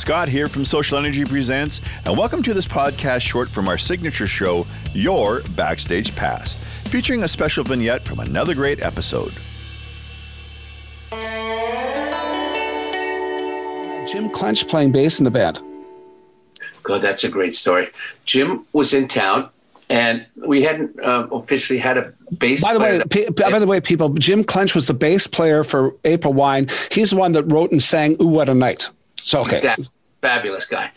Scott here from SocialNRG Presents, and welcome to this podcast short from our signature show, Your Backstage Pass, featuring a special vignette from another great episode. Jim Clench playing bass in the band. God, that's a great story. Jim was in town, and we hadn't uh, officially had a bass. By the way, pe- by the way, people, Jim Clench was the bass player for April Wine. He's the one that wrote and sang "Oowatanite." So okay, Exactly. fabulous guy,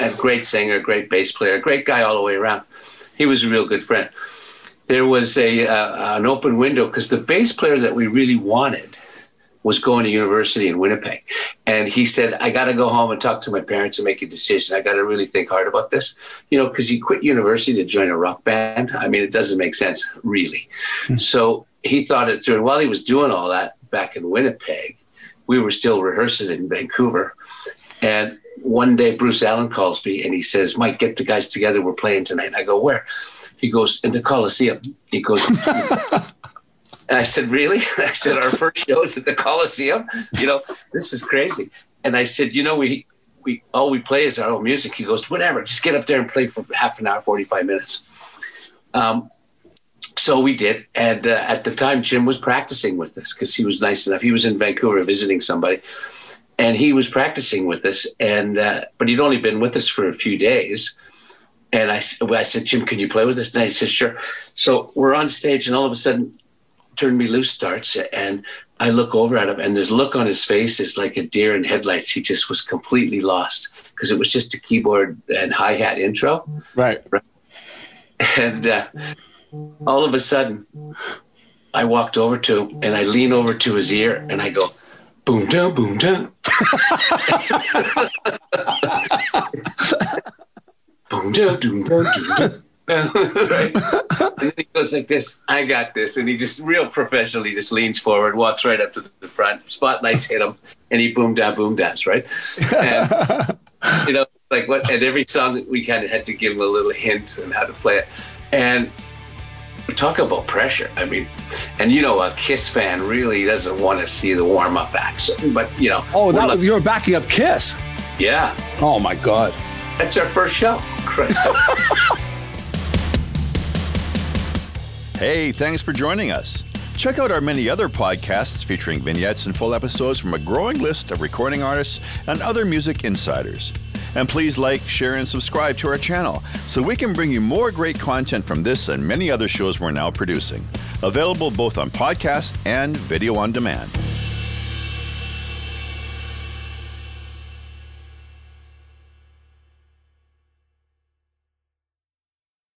and great singer, great bass player, great guy all the way around. He was a real good friend. There was a uh, an open window because the bass player that we really wanted was going to university in Winnipeg, and he said, "I got to go home and talk to my parents and make a decision. I got to really think hard about this, you know, because you quit university to join a rock band. I mean, it doesn't make sense, really." So he thought it through, and while he was doing all that back in Winnipeg, we were still rehearsing in Vancouver. And one day, Bruce Allen calls me and he says, Mike, get the guys together. We're playing tonight. I go, Where? He goes, In the Coliseum. He goes, And I said, Really? I said, Our first show is at the Coliseum? You know, this is crazy. And I said, You know, we, we all we play is our own music. He goes, Whatever, just get up there and play for half an hour, 45 minutes. Um, so we did. And uh, at the time, Jim was practicing with us because he was nice enough. He was in Vancouver visiting somebody. And he was practicing with us. And uh, but he'd only been with us for a few days. And I, I said jim can you play with us? And he said sure. So we're on stage and all of a sudden turn me loose starts and i look over at him and there's look on his face is like a deer in headlights. He just was completely lost because it was just a keyboard and hi-hat intro. Right. and uh, all of a sudden i walked over to him and i lean over to his ear and i go boom down boom down boom down doom down doom down right? And then he goes like this, I got this. And he just real professionally just leans forward, walks right up to the front, spotlights hit him, and he boom down, boom dance, right? And you know, like what and every song we kind of had to give him a little hint on how to play it. And talk about pressure. I mean, and you know, a Kiss fan really doesn't want to see the warm up acts, but you know, Oh, that, like- you were backing up Kiss. yeah, Oh my God. that's our first show. Christ. Hey, thanks for joining us. Check out our many other podcasts featuring vignettes and full episodes from a growing list of recording artists and other music insiders. And please like, share, and subscribe to our channel so we can bring you more great content from this and many other shows we're now producing. Available both on podcast and video on demand.